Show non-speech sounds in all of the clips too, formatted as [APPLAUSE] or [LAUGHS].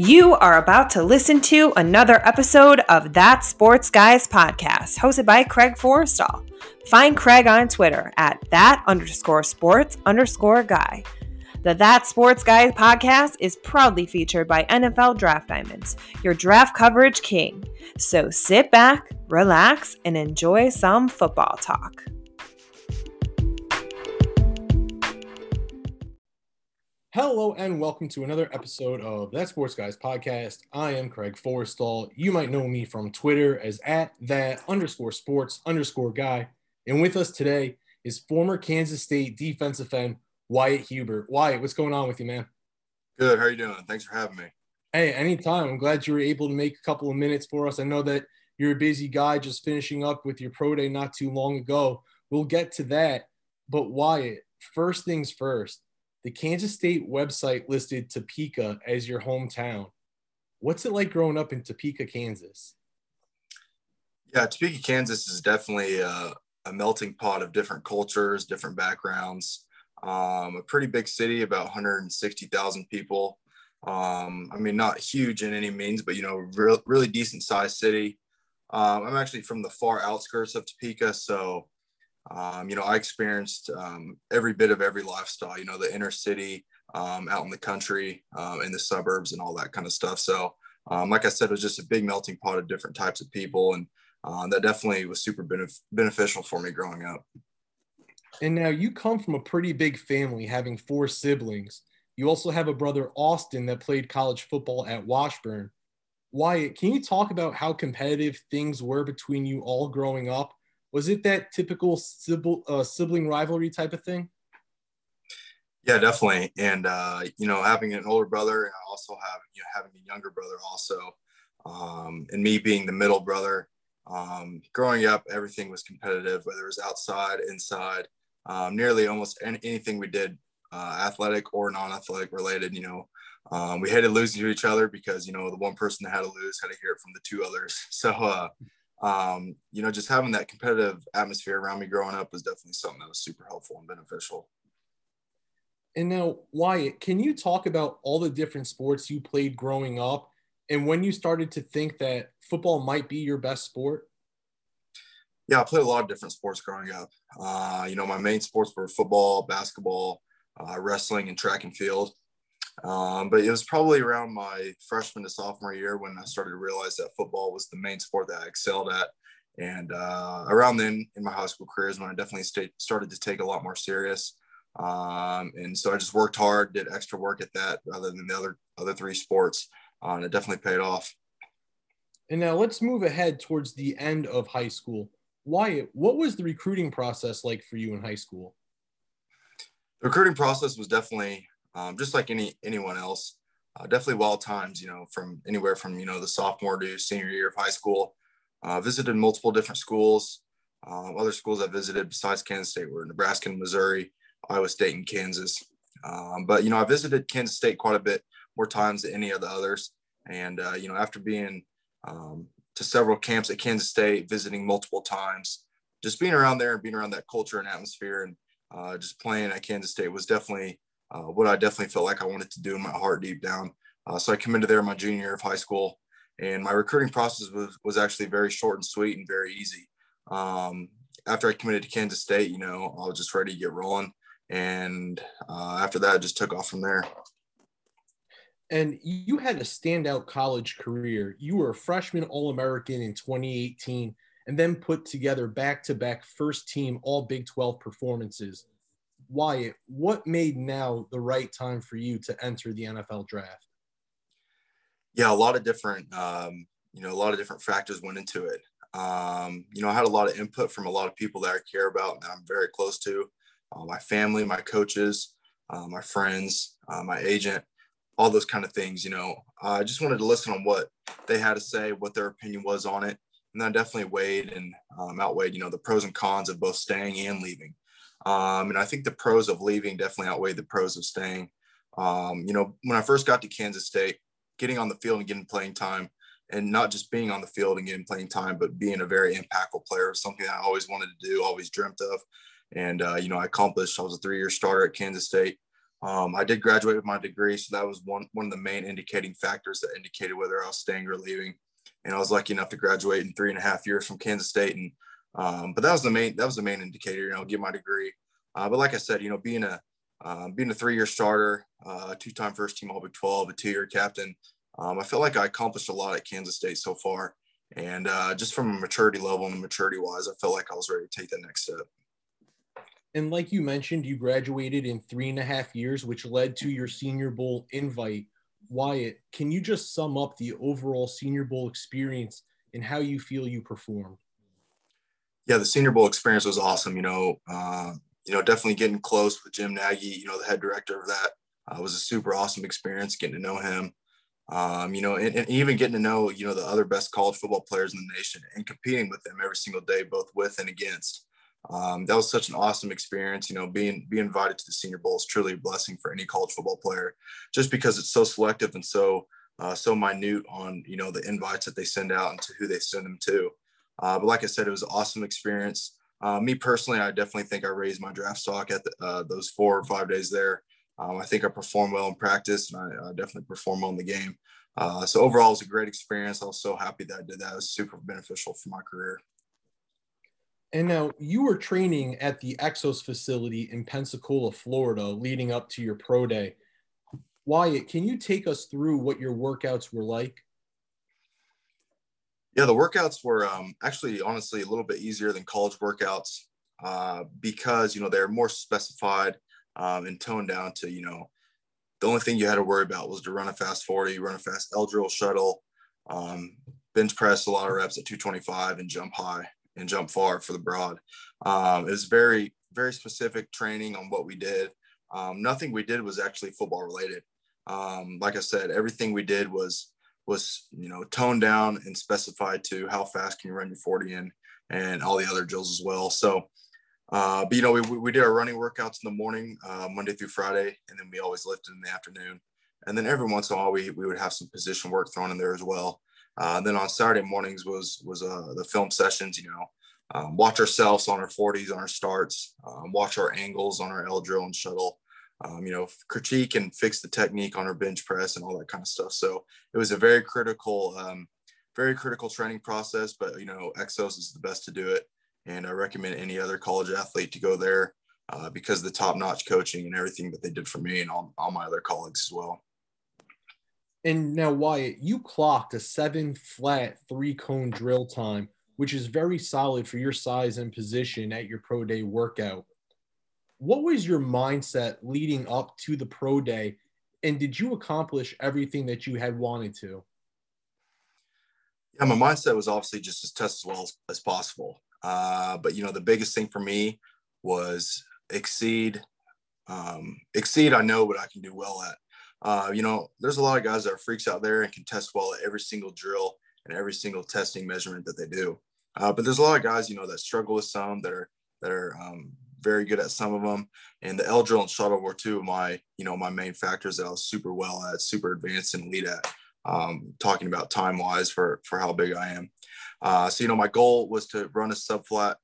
You are about to listen to another episode of That Sports Guys podcast, hosted by Craig Forrestall. Find Craig on Twitter at that underscore sports underscore guy. The That Sports Guys podcast is proudly featured by NFL Draft Diamonds, your draft coverage king. So sit back, relax, and enjoy some football talk. Hello and welcome to another episode of That Sports Guys podcast. I am Craig Forrestall. You might know me from Twitter as at that underscore sports underscore guy. And with us today is former Kansas State defensive end Wyatt Hubert. Wyatt, what's going on with you, man? Good. How are you doing? Thanks for having me. Hey, anytime. I'm glad you were able to make a couple of minutes for us. I know that you're a busy guy just finishing up with your pro day not too long ago. We'll get to that. But Wyatt, first things first, the Kansas State website listed Topeka as your hometown. What's it like growing up in Topeka, Kansas? Yeah, Topeka, Kansas is definitely a, a melting pot of different cultures, different backgrounds. Um, a pretty big city, about 160,000 people. Um, I mean, not huge in any means, but you know, re- really decent sized city. Um, I'm actually from the far outskirts of Topeka, so um, you know, I experienced um, every bit of every lifestyle. You know, the inner city, um, out in the country, um, in the suburbs, and all that kind of stuff. So, um, like I said, it was just a big melting pot of different types of people, and uh, that definitely was super benef- beneficial for me growing up. And now you come from a pretty big family, having four siblings. You also have a brother, Austin, that played college football at Washburn. Wyatt, can you talk about how competitive things were between you all growing up? Was it that typical sibling, uh, sibling rivalry type of thing? Yeah, definitely. And uh, you know, having an older brother, and also have you know having a younger brother also, um, and me being the middle brother. Um, growing up, everything was competitive, whether it was outside, inside, um, nearly almost any, anything we did, uh, athletic or non-athletic related. You know, um, we hated losing to each other because you know the one person that had to lose had to hear it from the two others. [LAUGHS] So, uh, um, you know, just having that competitive atmosphere around me growing up was definitely something that was super helpful and beneficial. And now, Wyatt, can you talk about all the different sports you played growing up and when you started to think that football might be your best sport? Yeah, I played a lot of different sports growing up. Uh, you know, my main sports were football, basketball, uh, wrestling, and track and field. Um, but it was probably around my freshman to sophomore year when I started to realize that football was the main sport that I excelled at. And uh, around then in my high school career is when I definitely stayed, started to take a lot more serious. Um, and so I just worked hard, did extra work at that rather than the other other three sports. Uh, and it definitely paid off. And now let's move ahead towards the end of high school. Wyatt, what was the recruiting process like for you in high school? The recruiting process was definitely um, just like any anyone else. Uh, definitely wild times, you know, from anywhere from you know the sophomore to senior year of high school. Uh, visited multiple different schools. Um, other schools I visited besides Kansas State were Nebraska and Missouri, Iowa State and Kansas. Um, but you know, I visited Kansas State quite a bit more times than any of the others. And uh, you know, after being um, to several camps at Kansas State, visiting multiple times, just being around there and being around that culture and atmosphere, and uh, just playing at Kansas State was definitely uh, what I definitely felt like I wanted to do in my heart deep down. Uh, so I committed there my junior year of high school, and my recruiting process was was actually very short and sweet and very easy. Um, after I committed to Kansas State, you know, I was just ready to get rolling, and uh, after that, I just took off from there. And you had a standout college career. You were a freshman All American in 2018, and then put together back to back first team All Big 12 performances. Wyatt, what made now the right time for you to enter the NFL draft? Yeah, a lot of different, um, you know, a lot of different factors went into it. Um, you know, I had a lot of input from a lot of people that I care about and that I'm very close to uh, my family, my coaches, uh, my friends, uh, my agent, all those kind of things. You know, I just wanted to listen on what they had to say, what their opinion was on it. And I definitely weighed and um, outweighed, you know, the pros and cons of both staying and leaving. Um, and I think the pros of leaving definitely outweigh the pros of staying. Um, you know, when I first got to Kansas State, getting on the field and getting playing time, and not just being on the field and getting playing time, but being a very impactful player, something I always wanted to do, always dreamt of. And, uh, you know, I accomplished. I was a three year starter at Kansas State. Um, I did graduate with my degree, so that was one one of the main indicating factors that indicated whether I was staying or leaving. And I was lucky enough to graduate in three and a half years from Kansas State. And um, but that was the main that was the main indicator. You know, get my degree. Uh, but like I said, you know, being a uh, being a three-year starter, uh, two-time first-team All Big 12, a two-year captain, um, I feel like I accomplished a lot at Kansas State so far. And uh, just from a maturity level and maturity-wise, I felt like I was ready to take that next step. And like you mentioned, you graduated in three and a half years, which led to your Senior Bowl invite. Wyatt, can you just sum up the overall Senior Bowl experience and how you feel you performed? Yeah, the Senior Bowl experience was awesome. You know, uh, you know, definitely getting close with Jim Nagy, you know, the head director of that, uh, was a super awesome experience getting to know him. Um, you know, and, and, even getting to know, you know, the other best college football players in the nation and competing with them every single day, both with and against um, that was such an awesome experience. You know, being being invited to the Senior Bowl is truly a blessing for any college football player, just because it's so selective and so uh, so minute on you know the invites that they send out and to who they send them to. Uh, but like I said, it was an awesome experience. Uh, me personally, I definitely think I raised my draft stock at the, uh, those four or five days there. Um, I think I performed well in practice, and I, I definitely performed well in the game. Uh, so overall, it was a great experience. I was so happy that I did that. It was super beneficial for my career. And now you were training at the Exos facility in Pensacola, Florida, leading up to your pro day. Wyatt, can you take us through what your workouts were like? Yeah, the workouts were um, actually, honestly, a little bit easier than college workouts uh, because you know they're more specified um, and toned down to you know the only thing you had to worry about was to run a fast 40, run a fast L drill shuttle, um, bench press a lot of reps at 225, and jump high and jump far for the broad. Um, it was very, very specific training on what we did. Um, nothing we did was actually football related. Um, like I said, everything we did was was you know toned down and specified to how fast can you run your 40 in and all the other drills as well. So, uh, but you know we, we did our running workouts in the morning, uh, Monday through Friday, and then we always lifted in the afternoon. And then every once in a while we, we would have some position work thrown in there as well. Uh, then on Saturday mornings was was uh, the film sessions. You know, um, watch ourselves on our 40s on our starts, um, watch our angles on our L drill and shuttle. Um, you know, critique and fix the technique on her bench press and all that kind of stuff. So it was a very critical, um, very critical training process. But you know, Exos is the best to do it, and I recommend any other college athlete to go there uh, because the top-notch coaching and everything that they did for me and all, all my other colleagues as well. And now, Wyatt, you clocked a seven flat three cone drill time, which is very solid for your size and position at your pro day workout. What was your mindset leading up to the pro day? And did you accomplish everything that you had wanted to? Yeah, my mindset was obviously just as test as well as, as possible. Uh, but you know, the biggest thing for me was exceed. Um, exceed, I know what I can do well at. Uh, you know, there's a lot of guys that are freaks out there and can test well at every single drill and every single testing measurement that they do. Uh, but there's a lot of guys, you know, that struggle with some that are that are um, very good at some of them. And the L drill and shuttle were two of my, you know, my main factors that I was super well at, super advanced and lead at. Um, talking about time wise for for how big I am. Uh, so you know, my goal was to run a sub flat,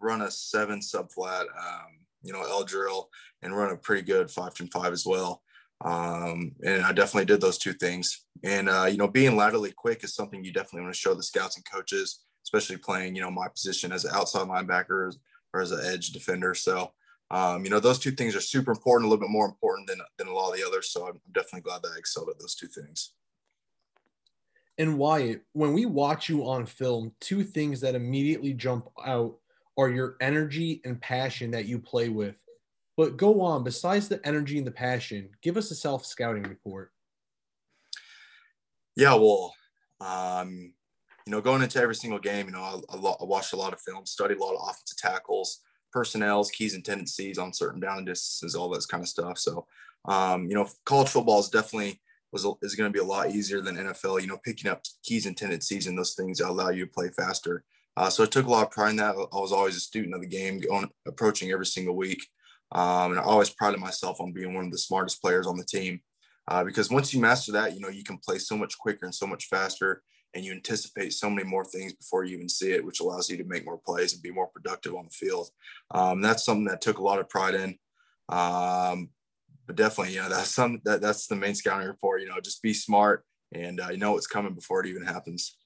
run a seven sub flat, um, you know, L drill, and run a pretty good five ten five as well. Um, and I definitely did those two things. And, uh, you know, being laterally quick is something you definitely want to show the scouts and coaches, especially playing, you know, my position as an outside linebacker or as an edge defender. So, um, you know, those two things are super important, a little bit more important than, than a lot of the others. So I'm definitely glad that I excelled at those two things. And Wyatt, when we watch you on film, two things that immediately jump out are your energy and passion that you play with. But go on, besides the energy and the passion, give us a self scouting report. Yeah, well, um, you know, going into every single game, you know, I, I, I watched a lot of film, studied a lot of offensive tackles, personnels, keys and tendencies on certain down and distances, all this kind of stuff. So, um, you know, college football is definitely was is going to be a lot easier than NFL. You know, picking up keys and tendencies and those things allow you to play faster. Uh, so I took a lot of pride in that. I was always a student of the game, going approaching every single week. Um, and I always prided myself on being one of the smartest players on the team. Uh, because once you master that, you know, you can play so much quicker and so much faster, and you anticipate so many more things before you even see it, which allows you to make more plays and be more productive on the field. Um, that's something that took a lot of pride in. Um, but definitely, you know, that's some that, that's the main scouting report. You know, just be smart and uh, you know what's coming before it even happens.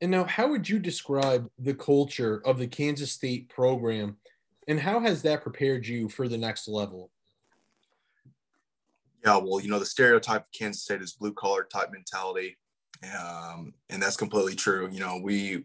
And now, how would you describe the culture of the Kansas State program, and how has that prepared you for the next level? Yeah, well, you know, the stereotype of Kansas State is blue collar type mentality, um, and that's completely true. You know, we, you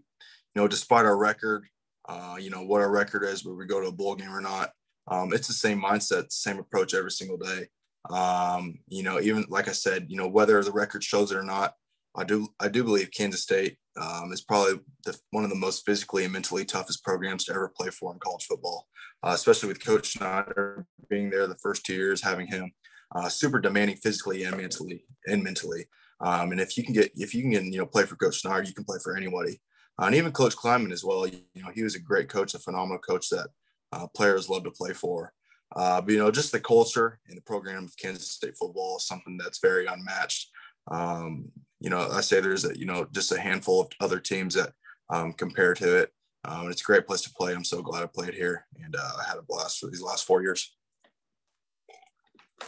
know, despite our record, uh, you know, what our record is, whether we go to a bowl game or not, um, it's the same mindset, same approach every single day. Um, you know, even like I said, you know, whether the record shows it or not, I do I do believe Kansas State um, is probably the, one of the most physically and mentally toughest programs to ever play for in college football, uh, especially with Coach Snyder being there the first two years, having him uh, super demanding physically and mentally and mentally. Um, and if you can get if you can you know play for Coach Snyder, you can play for anybody, uh, and even Coach Klieman as well. You, you know, he was a great coach, a phenomenal coach that uh, players love to play for. Uh, but you know, just the culture and the program of Kansas State football is something that's very unmatched. Um, you know, I say there's a you know just a handful of other teams that um, compare to it. Um, it's a great place to play. I'm so glad I played here, and uh, I had a blast for these last four years.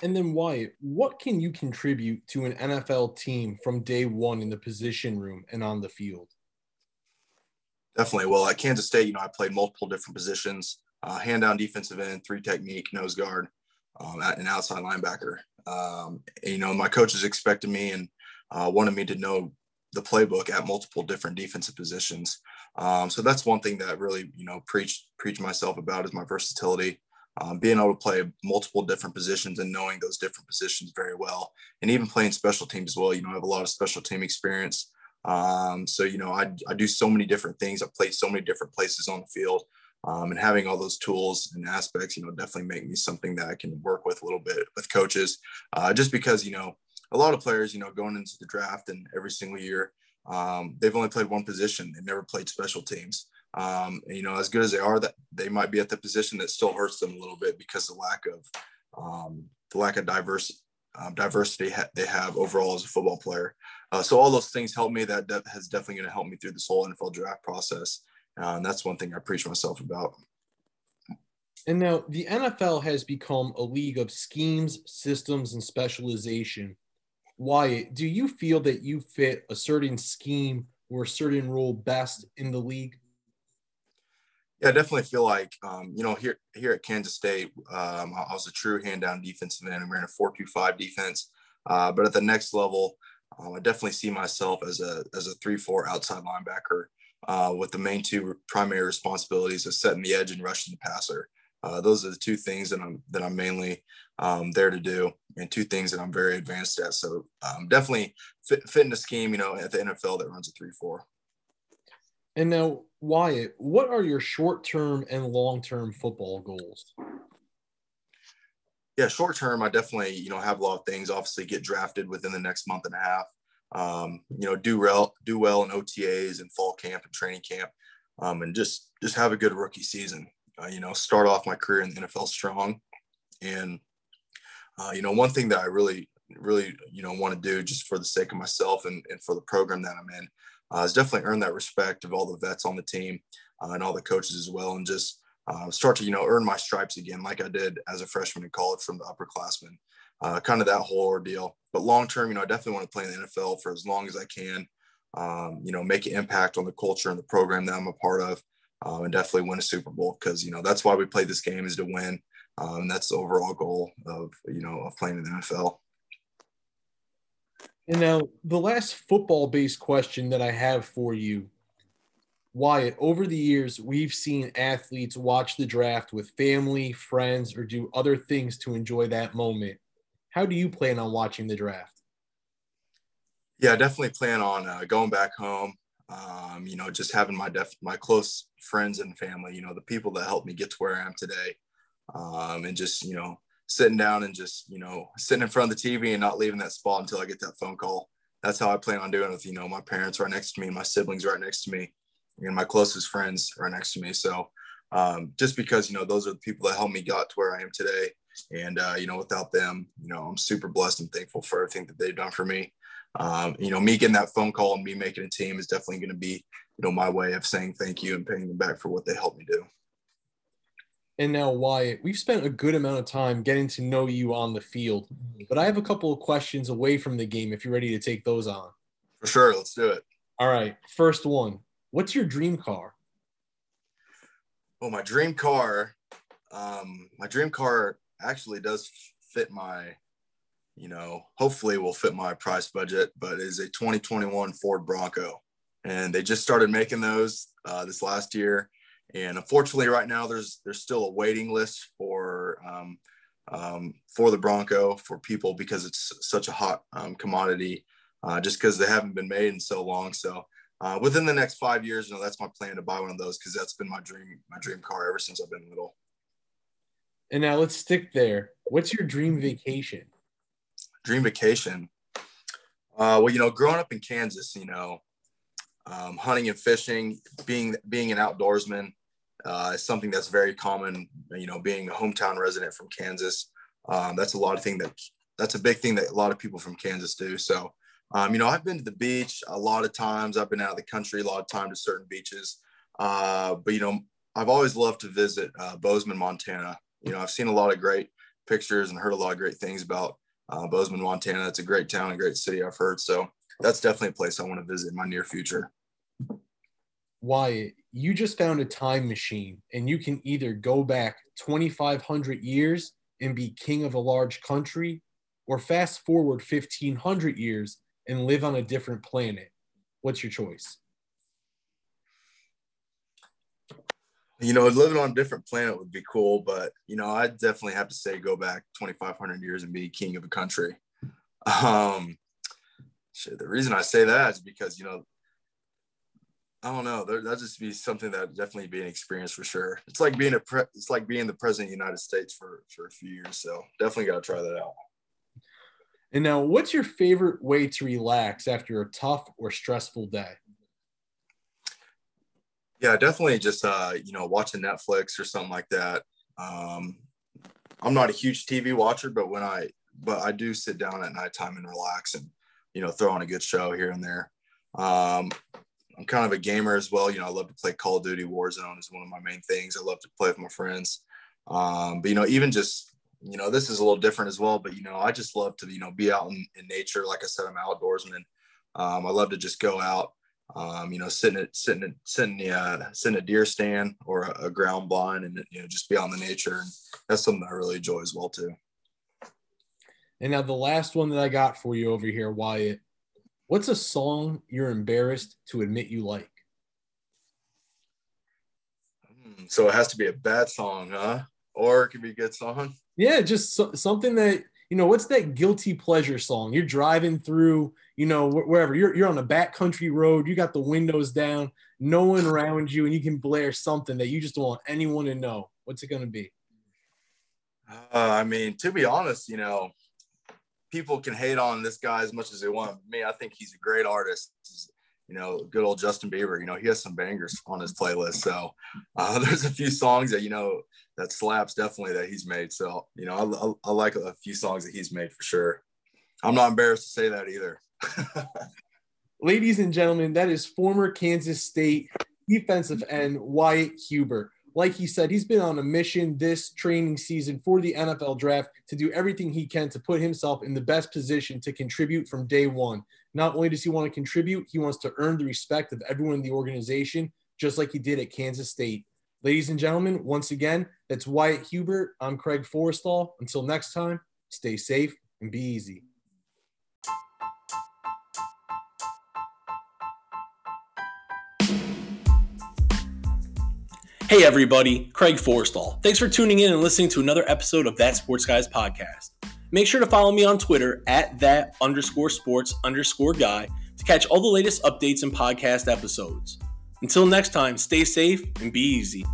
And then Wyatt, what can you contribute to an NFL team from day one in the position room and on the field? Definitely. Well, at Kansas State, you know, I played multiple different positions uh, hand down defensive end, three technique, nose guard, um, an outside linebacker. Um, and, you know, my coaches expected me and uh, wanted me to know the playbook at multiple different defensive positions. Um, so that's one thing that really, you know, preach preach myself about is my versatility, um, being able to play multiple different positions and knowing those different positions very well, and even playing special teams as well. You know, I have a lot of special team experience. Um, so you know, I, I do so many different things. I play so many different places on the field um, and having all those tools and aspects, you know, definitely make me something that I can work with a little bit with coaches. Uh, just because, you know, a lot of players, you know, going into the draft and every single year, um, they've only played one position. They've never played special teams. Um, you know, as good as they are, that they might be at the position that still hurts them a little bit because the lack of um, the lack of diverse um, diversity ha- they have overall as a football player. Uh, so all those things help me. That, that has definitely going to help me through this whole NFL draft process. Uh, and that's one thing I preach myself about. And now the NFL has become a league of schemes, systems, and specialization. Why do you feel that you fit a certain scheme or a certain role best in the league? Yeah, I definitely feel like um, you know here here at Kansas State, um, I was a true hand down defensive end, we're in a four two five defense. Uh, but at the next level, um, I definitely see myself as a as a three four outside linebacker uh, with the main two primary responsibilities of setting the edge and rushing the passer. Uh, those are the two things that I'm that I'm mainly um, there to do, and two things that I'm very advanced at. So um, definitely fit, fit in the scheme, you know, at the NFL that runs a three four. And now, Wyatt, what are your short term and long term football goals? Yeah, short term, I definitely you know have a lot of things. Obviously, get drafted within the next month and a half um, you know, do well, do well in OTAs and fall camp and training camp, um, and just just have a good rookie season. Uh, you know, start off my career in the NFL strong, and uh, you know, one thing that I really, really, you know, want to do just for the sake of myself and, and for the program that I'm in uh, is definitely earn that respect of all the vets on the team uh, and all the coaches as well, and just uh, start to you know earn my stripes again, like I did as a freshman in college from the upperclassmen uh, kind of that whole ordeal. But long term, you know, I definitely want to play in the NFL for as long as I can. Um, you know, make an impact on the culture and the program that I'm a part of, um, and definitely win a Super Bowl because you know that's why we play this game is to win. Um, that's the overall goal of you know of playing in the NFL. And now the last football-based question that I have for you Wyatt, over the years, we've seen athletes watch the draft with family, friends, or do other things to enjoy that moment. How do you plan on watching the draft? Yeah, definitely plan on uh, going back home. Um, you know, just having my def- my close friends and family. You know, the people that helped me get to where I am today, um, and just you know sitting down and just you know sitting in front of the TV and not leaving that spot until I get that phone call. That's how I plan on doing it with you know my parents right next to me, my siblings right next to me, and my closest friends right next to me. So um, just because you know those are the people that helped me got to where I am today. And, uh, you know, without them, you know, I'm super blessed and thankful for everything that they've done for me. Um, you know, me getting that phone call and me making a team is definitely going to be, you know, my way of saying thank you and paying them back for what they helped me do. And now, Wyatt, we've spent a good amount of time getting to know you on the field, but I have a couple of questions away from the game if you're ready to take those on. For sure. Let's do it. All right. First one What's your dream car? Well, my dream car, um, my dream car actually does fit my, you know, hopefully will fit my price budget, but is a 2021 Ford Bronco. And they just started making those uh, this last year and unfortunately, right now there's there's still a waiting list for um, um, for the Bronco for people because it's such a hot um, commodity, uh, just because they haven't been made in so long. So uh, within the next five years, you know, that's my plan to buy one of those because that's been my dream my dream car ever since I've been little. And now let's stick there. What's your dream vacation? Dream vacation. Uh, well, you know, growing up in Kansas, you know, um, hunting and fishing, being being an outdoorsman, uh, something that's very common. You know, being a hometown resident from Kansas, um, that's a lot of thing that that's a big thing that a lot of people from Kansas do. So, um, you know, I've been to the beach a lot of times. I've been out of the country a lot of time to certain beaches, uh, but you know, I've always loved to visit uh, Bozeman, Montana. You know, I've seen a lot of great pictures and heard a lot of great things about uh, Bozeman, Montana. It's a great town, a great city. I've heard so that's definitely a place I want to visit in my near future. Wyatt, you just found a time machine and you can either go back 2,500 years and be king of a large country or fast forward 1,500 years and live on a different planet. What's your choice? You know, living on a different planet would be cool, but you know, I'd definitely have to say go back 2,500 years and be king of a country. Um, shit, the reason I say that is because, you know, I don't know. that'd just be something that definitely be an experience for sure. It's like being a pre- it's like being the president of the United States for for a few years. So definitely got to try that out. And now, what's your favorite way to relax after a tough or stressful day? Yeah, definitely just uh, you know watching Netflix or something like that. Um, I'm not a huge TV watcher, but when I but I do sit down at nighttime and relax and you know throw on a good show here and there. Um, I'm kind of a gamer as well. You know, I love to play Call of Duty Warzone is one of my main things. I love to play with my friends. Um, but you know, even just you know, this is a little different as well. But you know, I just love to you know be out in, in nature. Like I said, I'm outdoorsman. Um, I love to just go out. Um, you know, sitting at sitting at sitting the uh, sitting a deer stand or a, a, ground blind, and you know, just be out in the nature. And that's something I really enjoy as well too. And now the last one that I got for you over here, Wyatt, What's a song you're embarrassed to admit you like? Hmm, so it has to be a bad song, huh? Or it could be a good song. Yeah, just so, something that you know. What's that guilty pleasure song? You're driving through, you know, wherever you're. You're on a backcountry road. You got the windows down, no one around you, and you can blare something that you just don't want anyone to know. What's it gonna be? Uh, I mean, to be honest, you know, people can hate on this guy as much as they want. Me, I think he's a great artist. You know, good old Justin Bieber. You know, he has some bangers on his playlist. So uh, [LAUGHS] there's a few songs that you know that slaps definitely that he's made. So you know, I, I, I like a few songs that he's made for sure. I'm not embarrassed to say that either. [LAUGHS] Ladies and gentlemen, that is former Kansas State defensive end Wyatt Hubert like he said, he's been on a mission this training season for the NFL draft to do everything he can to put himself in the best position to contribute from day one. Not only does he want to contribute, he wants to earn the respect of everyone in the organization, just like he did at Kansas State. Ladies and gentlemen, once again, that's Wyatt Hubert. I'm Craig Forrestall. Until next time, stay safe and be easy. Hey everybody, Craig Forrestall. Thanks for tuning in and listening to another episode of That Sports Guys podcast. Make sure to follow me on Twitter at that underscore sports underscore guy to catch all the latest updates and podcast episodes. Until next time, stay safe and be easy.